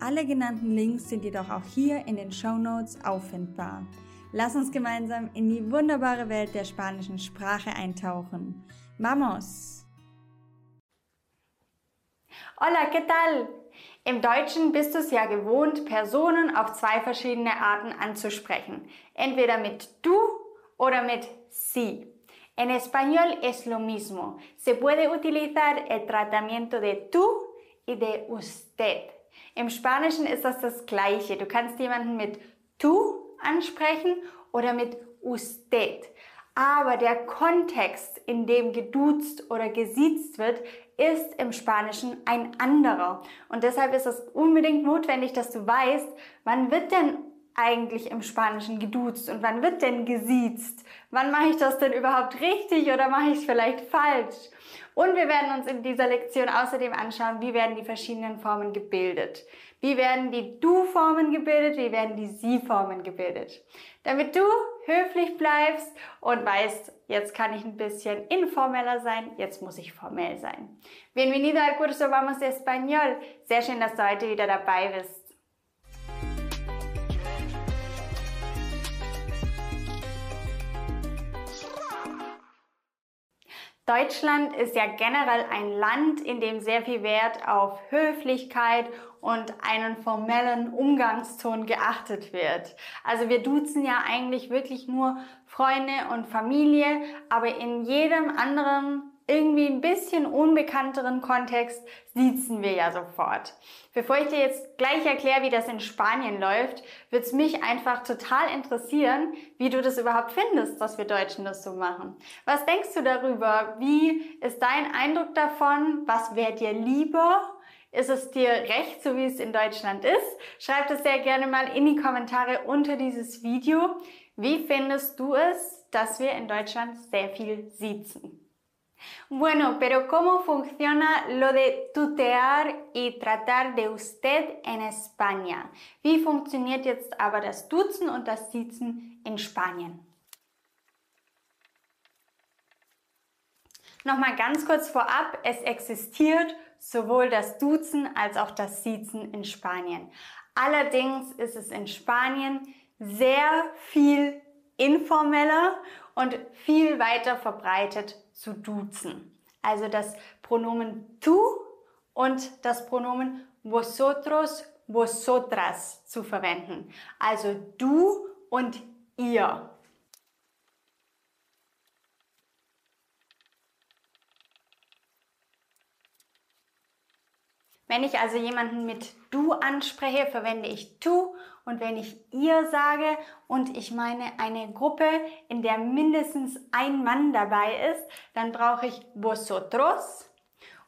Alle genannten Links sind jedoch auch hier in den Show Notes auffindbar. Lass uns gemeinsam in die wunderbare Welt der spanischen Sprache eintauchen. Vamos! Hola, ¿qué tal? Im Deutschen bist du es ja gewohnt, Personen auf zwei verschiedene Arten anzusprechen. Entweder mit du oder mit sie. En español es lo mismo. Se puede utilizar el tratamiento de tú y de usted. Im Spanischen ist das das Gleiche. Du kannst jemanden mit tú ansprechen oder mit usted. Aber der Kontext, in dem geduzt oder gesiezt wird, ist im Spanischen ein anderer. Und deshalb ist es unbedingt notwendig, dass du weißt, wann wird denn eigentlich im Spanischen geduzt und wann wird denn gesiezt? Wann mache ich das denn überhaupt richtig oder mache ich es vielleicht falsch? Und wir werden uns in dieser Lektion außerdem anschauen, wie werden die verschiedenen Formen gebildet. Wie werden die Du-Formen gebildet, wie werden die Sie-Formen gebildet. Damit du höflich bleibst und weißt, jetzt kann ich ein bisschen informeller sein, jetzt muss ich formell sein. Bienvenido al curso Vamos de Español. Sehr schön, dass du heute wieder dabei bist. Deutschland ist ja generell ein Land, in dem sehr viel Wert auf Höflichkeit und einen formellen Umgangston geachtet wird. Also wir duzen ja eigentlich wirklich nur Freunde und Familie, aber in jedem anderen irgendwie ein bisschen unbekannteren Kontext siezen wir ja sofort. Bevor ich dir jetzt gleich erkläre, wie das in Spanien läuft, wird es mich einfach total interessieren, wie du das überhaupt findest, dass wir Deutschen das so machen. Was denkst du darüber? Wie ist dein Eindruck davon? Was wäre dir lieber? Ist es dir recht, so wie es in Deutschland ist? Schreib das sehr gerne mal in die Kommentare unter dieses Video. Wie findest du es, dass wir in Deutschland sehr viel siezen? Bueno, pero ¿cómo funciona lo de tutear y tratar de usted en España? Wie funktioniert jetzt aber das Duzen und das Siezen in Spanien? Nochmal ganz kurz vorab, es existiert sowohl das Duzen als auch das Siezen in Spanien. Allerdings ist es in Spanien sehr viel informeller und viel weiter verbreitet zu duzen. Also das Pronomen tú und das Pronomen vosotros, vosotras zu verwenden. Also du und ihr. Wenn ich also jemanden mit du anspreche, verwende ich tu und wenn ich ihr sage und ich meine eine Gruppe, in der mindestens ein Mann dabei ist, dann brauche ich vosotros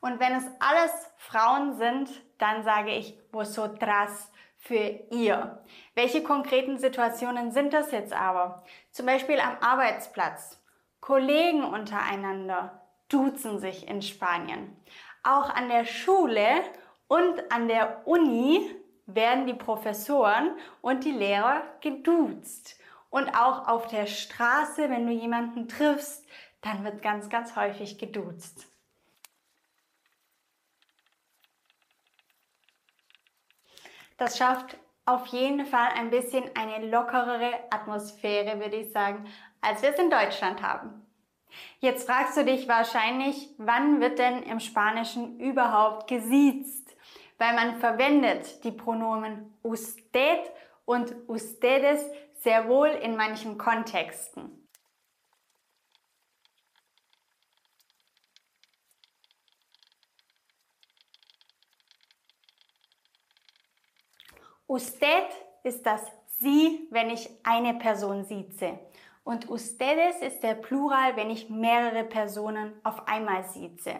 und wenn es alles Frauen sind, dann sage ich vosotras für ihr. Welche konkreten Situationen sind das jetzt aber? Zum Beispiel am Arbeitsplatz. Kollegen untereinander duzen sich in Spanien. Auch an der Schule und an der Uni werden die Professoren und die Lehrer geduzt. Und auch auf der Straße, wenn du jemanden triffst, dann wird ganz, ganz häufig geduzt. Das schafft auf jeden Fall ein bisschen eine lockerere Atmosphäre, würde ich sagen, als wir es in Deutschland haben. Jetzt fragst du dich wahrscheinlich, wann wird denn im Spanischen überhaupt gesiezt? Weil man verwendet die Pronomen usted und ustedes sehr wohl in manchen Kontexten. Usted ist das Sie, wenn ich eine Person sieze. Und ustedes ist der Plural, wenn ich mehrere Personen auf einmal sieze.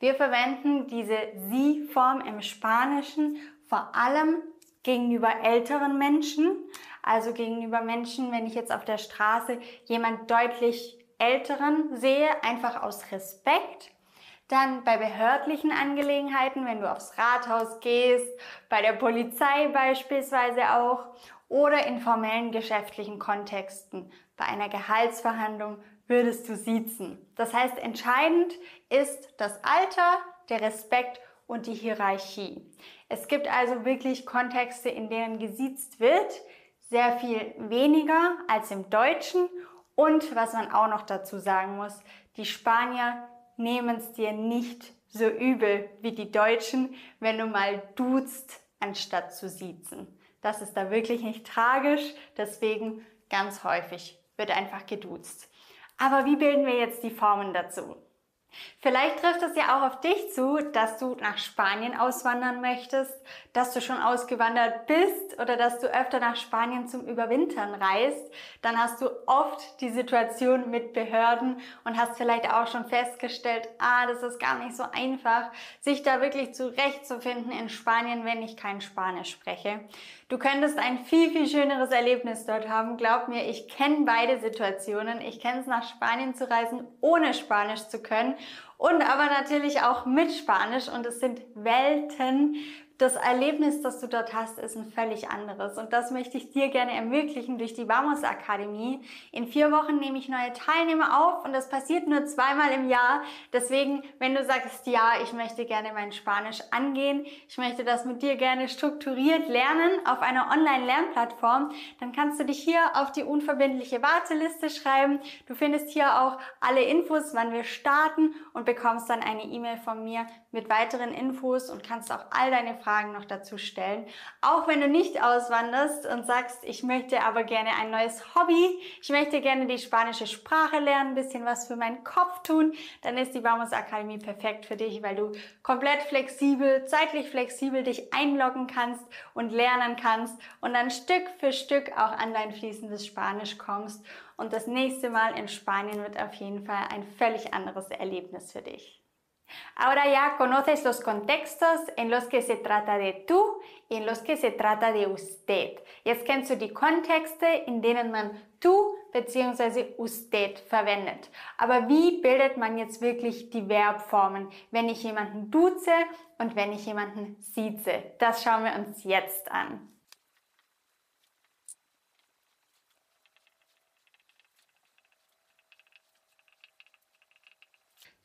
Wir verwenden diese Sie-Form im Spanischen vor allem gegenüber älteren Menschen, also gegenüber Menschen, wenn ich jetzt auf der Straße jemand deutlich älteren sehe, einfach aus Respekt. Dann bei behördlichen Angelegenheiten, wenn du aufs Rathaus gehst, bei der Polizei beispielsweise auch oder in formellen geschäftlichen Kontexten. Bei einer Gehaltsverhandlung würdest du siezen. Das heißt, entscheidend ist das Alter, der Respekt und die Hierarchie. Es gibt also wirklich Kontexte, in denen gesiezt wird, sehr viel weniger als im Deutschen. Und was man auch noch dazu sagen muss, die Spanier nehmen es dir nicht so übel wie die Deutschen, wenn du mal duzt, anstatt zu siezen. Das ist da wirklich nicht tragisch, deswegen ganz häufig wird einfach geduzt. Aber wie bilden wir jetzt die Formen dazu? Vielleicht trifft es ja auch auf dich zu, dass du nach Spanien auswandern möchtest, dass du schon ausgewandert bist oder dass du öfter nach Spanien zum Überwintern reist. Dann hast du oft die Situation mit Behörden und hast vielleicht auch schon festgestellt, ah, das ist gar nicht so einfach, sich da wirklich zurechtzufinden in Spanien, wenn ich kein Spanisch spreche. Du könntest ein viel, viel schöneres Erlebnis dort haben. Glaub mir, ich kenne beide Situationen. Ich kenne es, nach Spanien zu reisen, ohne Spanisch zu können und aber natürlich auch mit Spanisch und es sind Welten, das Erlebnis, das du dort hast, ist ein völlig anderes. Und das möchte ich dir gerne ermöglichen durch die Vamos Akademie. In vier Wochen nehme ich neue Teilnehmer auf und das passiert nur zweimal im Jahr. Deswegen, wenn du sagst, ja, ich möchte gerne mein Spanisch angehen, ich möchte das mit dir gerne strukturiert lernen auf einer Online-Lernplattform, dann kannst du dich hier auf die unverbindliche Warteliste schreiben. Du findest hier auch alle Infos, wann wir starten und bekommst dann eine E-Mail von mir mit weiteren Infos und kannst auch all deine Fragen noch dazu stellen. Auch wenn du nicht auswanderst und sagst, ich möchte aber gerne ein neues Hobby, ich möchte gerne die spanische Sprache lernen, ein bisschen was für meinen Kopf tun, dann ist die Vamos Akademie perfekt für dich, weil du komplett flexibel, zeitlich flexibel dich einloggen kannst und lernen kannst und dann Stück für Stück auch an dein fließendes Spanisch kommst. Und das nächste Mal in Spanien wird auf jeden Fall ein völlig anderes Erlebnis für dich. Ahora ya conoces los contextos en los que se trata de tú y en los que se trata de usted. Jetzt kennst du die Kontexte, in denen man du bzw. usted verwendet. Aber wie bildet man jetzt wirklich die Verbformen, wenn ich jemanden duze und wenn ich jemanden sieze? Das schauen wir uns jetzt an.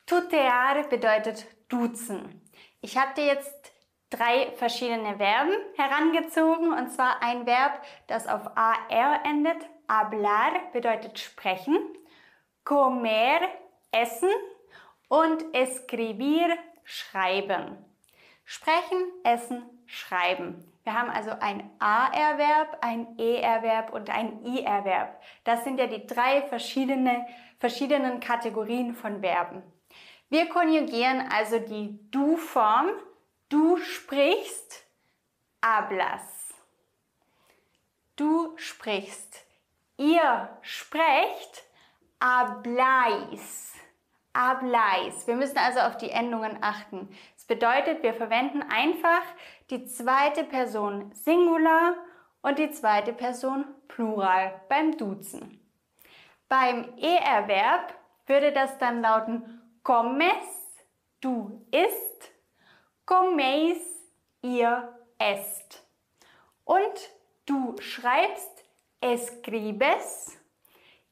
Tutear bedeutet duzen. Ich habe dir jetzt drei verschiedene Verben herangezogen und zwar ein Verb, das auf AR endet. Hablar bedeutet sprechen, comer essen und escribir schreiben. Sprechen, essen, schreiben. Wir haben also ein A-Erverb, ein E-Erverb und ein I-Erverb. Das sind ja die drei verschiedene, verschiedenen Kategorien von Verben. Wir konjugieren also die Du-Form. Du sprichst, hablas. Du sprichst. Ihr sprecht, habláis. Habláis. Wir müssen also auf die Endungen achten. Das bedeutet, wir verwenden einfach die zweite Person Singular und die zweite Person Plural beim Duzen. Beim E-Erverb würde das dann lauten Comes, du isst. Comeis, ihr esst. Und du schreibst, escribes.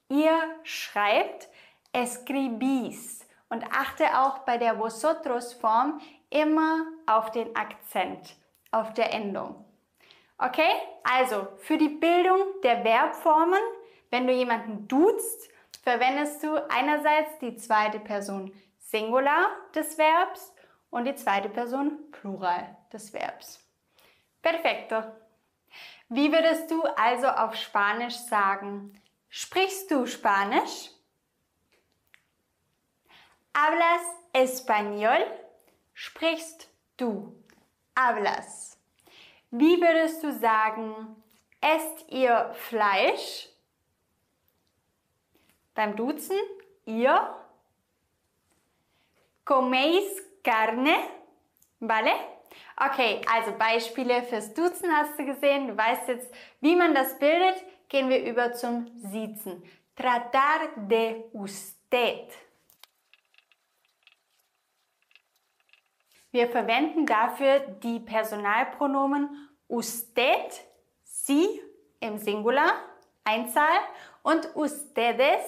Ihr schreibt, escribís. Und achte auch bei der vosotros Form immer auf den Akzent, auf der Endung. Okay? Also, für die Bildung der Verbformen, wenn du jemanden duzt, verwendest du einerseits die zweite Person Singular des Verbs und die zweite Person Plural des Verbs. Perfekto. Wie würdest du also auf Spanisch sagen? Sprichst du Spanisch? Hablas español? Sprichst du? Hablas. Wie würdest du sagen, esst ihr Fleisch? Beim Duzen, ihr. Coméis carne, ¿vale? Okay, also Beispiele fürs Duzen hast du gesehen. Du weißt jetzt, wie man das bildet. Gehen wir über zum Siezen. Tratar de usted. Wir verwenden dafür die Personalpronomen usted, sie im Singular, Einzahl und ustedes,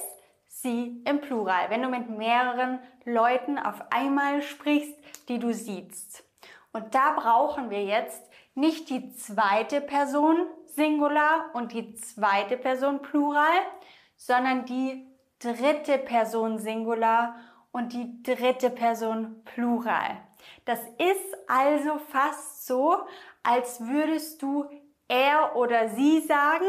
sie im Plural, wenn du mit mehreren Leuten auf einmal sprichst, die du siehst. Und da brauchen wir jetzt nicht die zweite Person Singular und die zweite Person Plural, sondern die dritte Person Singular und die dritte Person Plural. Das ist also fast so, als würdest du er oder sie sagen,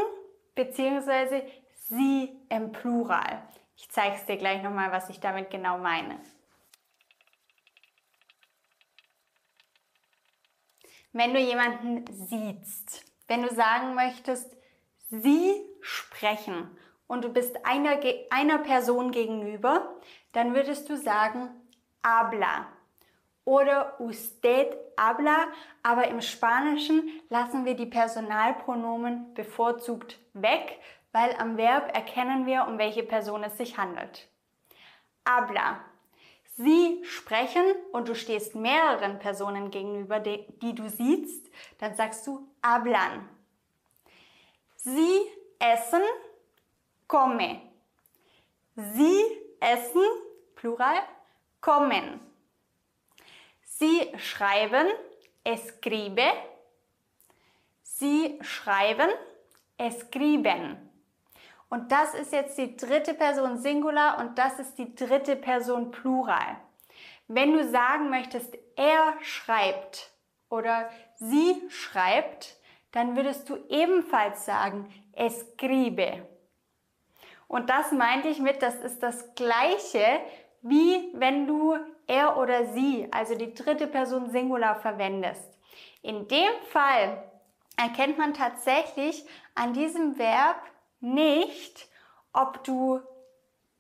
beziehungsweise sie im Plural. Ich zeige es dir gleich nochmal, was ich damit genau meine. Wenn du jemanden siehst, wenn du sagen möchtest, sie sprechen und du bist einer, einer Person gegenüber, dann würdest du sagen habla oder usted habla, aber im Spanischen lassen wir die Personalpronomen bevorzugt weg, weil am Verb erkennen wir, um welche Person es sich handelt. Habla. Sie sprechen und du stehst mehreren Personen gegenüber, die, du siehst, dann sagst du hablan. Sie essen, come. Sie essen, Plural, kommen. Sie schreiben, escribe. Sie schreiben, escriben. Und das ist jetzt die dritte Person Singular und das ist die dritte Person Plural. Wenn du sagen möchtest, er schreibt oder sie schreibt, dann würdest du ebenfalls sagen, escribe. Und das meinte ich mit, das ist das gleiche, wie wenn du er oder sie, also die dritte Person Singular verwendest. In dem Fall erkennt man tatsächlich an diesem Verb nicht, ob du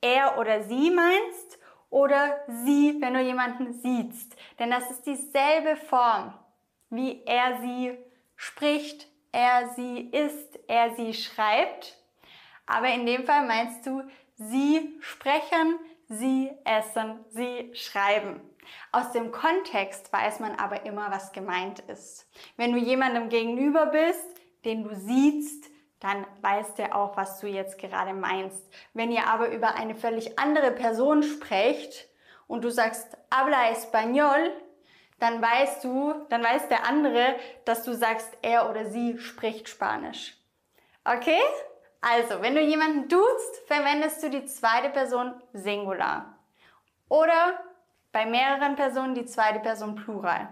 er oder sie meinst oder sie, wenn du jemanden siehst. Denn das ist dieselbe Form, wie er sie spricht, er sie isst, er sie schreibt. Aber in dem Fall meinst du sie sprechen, sie essen, sie schreiben. Aus dem Kontext weiß man aber immer, was gemeint ist. Wenn du jemandem gegenüber bist, den du siehst, dann weiß der auch, was du jetzt gerade meinst. Wenn ihr aber über eine völlig andere Person sprecht und du sagst habla español, dann weißt du, dann weiß der andere, dass du sagst, er oder sie spricht Spanisch. Okay? Also, wenn du jemanden duzt, verwendest du die zweite Person Singular. Oder bei mehreren Personen die zweite Person Plural.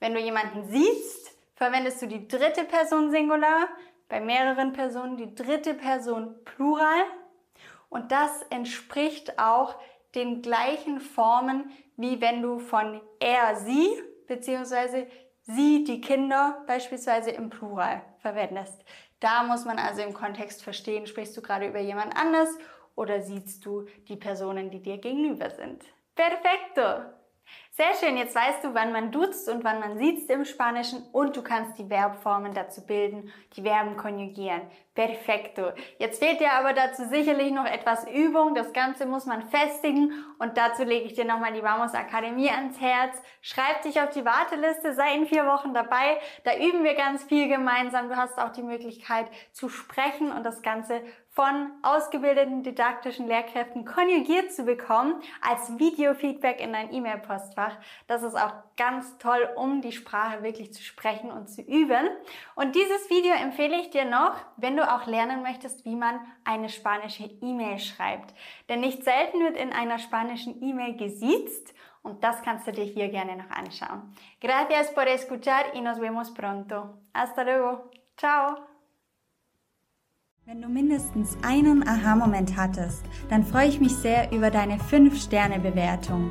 Wenn du jemanden siehst, verwendest du die dritte Person Singular bei mehreren Personen die dritte Person Plural und das entspricht auch den gleichen Formen, wie wenn du von er, sie bzw. sie, die Kinder beispielsweise im Plural verwendest. Da muss man also im Kontext verstehen, sprichst du gerade über jemand anders oder siehst du die Personen, die dir gegenüber sind. Perfekto! Sehr schön, jetzt weißt du, wann man duzt und wann man sieht im Spanischen und du kannst die Verbformen dazu bilden, die Verben konjugieren. Perfekto. Jetzt fehlt dir aber dazu sicherlich noch etwas Übung. Das Ganze muss man festigen und dazu lege ich dir nochmal die Vamos Akademie ans Herz. Schreib dich auf die Warteliste, sei in vier Wochen dabei. Da üben wir ganz viel gemeinsam. Du hast auch die Möglichkeit zu sprechen und das Ganze von ausgebildeten didaktischen Lehrkräften konjugiert zu bekommen als Videofeedback in dein E-Mail-Postfach. Das ist auch ganz toll, um die Sprache wirklich zu sprechen und zu üben. Und dieses Video empfehle ich dir noch, wenn du auch lernen möchtest, wie man eine spanische E-Mail schreibt. Denn nicht selten wird in einer spanischen E-Mail gesiezt und das kannst du dir hier gerne noch anschauen. Gracias por escuchar y nos vemos pronto. Hasta luego. Ciao. Wenn du mindestens einen Aha-Moment hattest, dann freue ich mich sehr über deine 5-Sterne-Bewertung.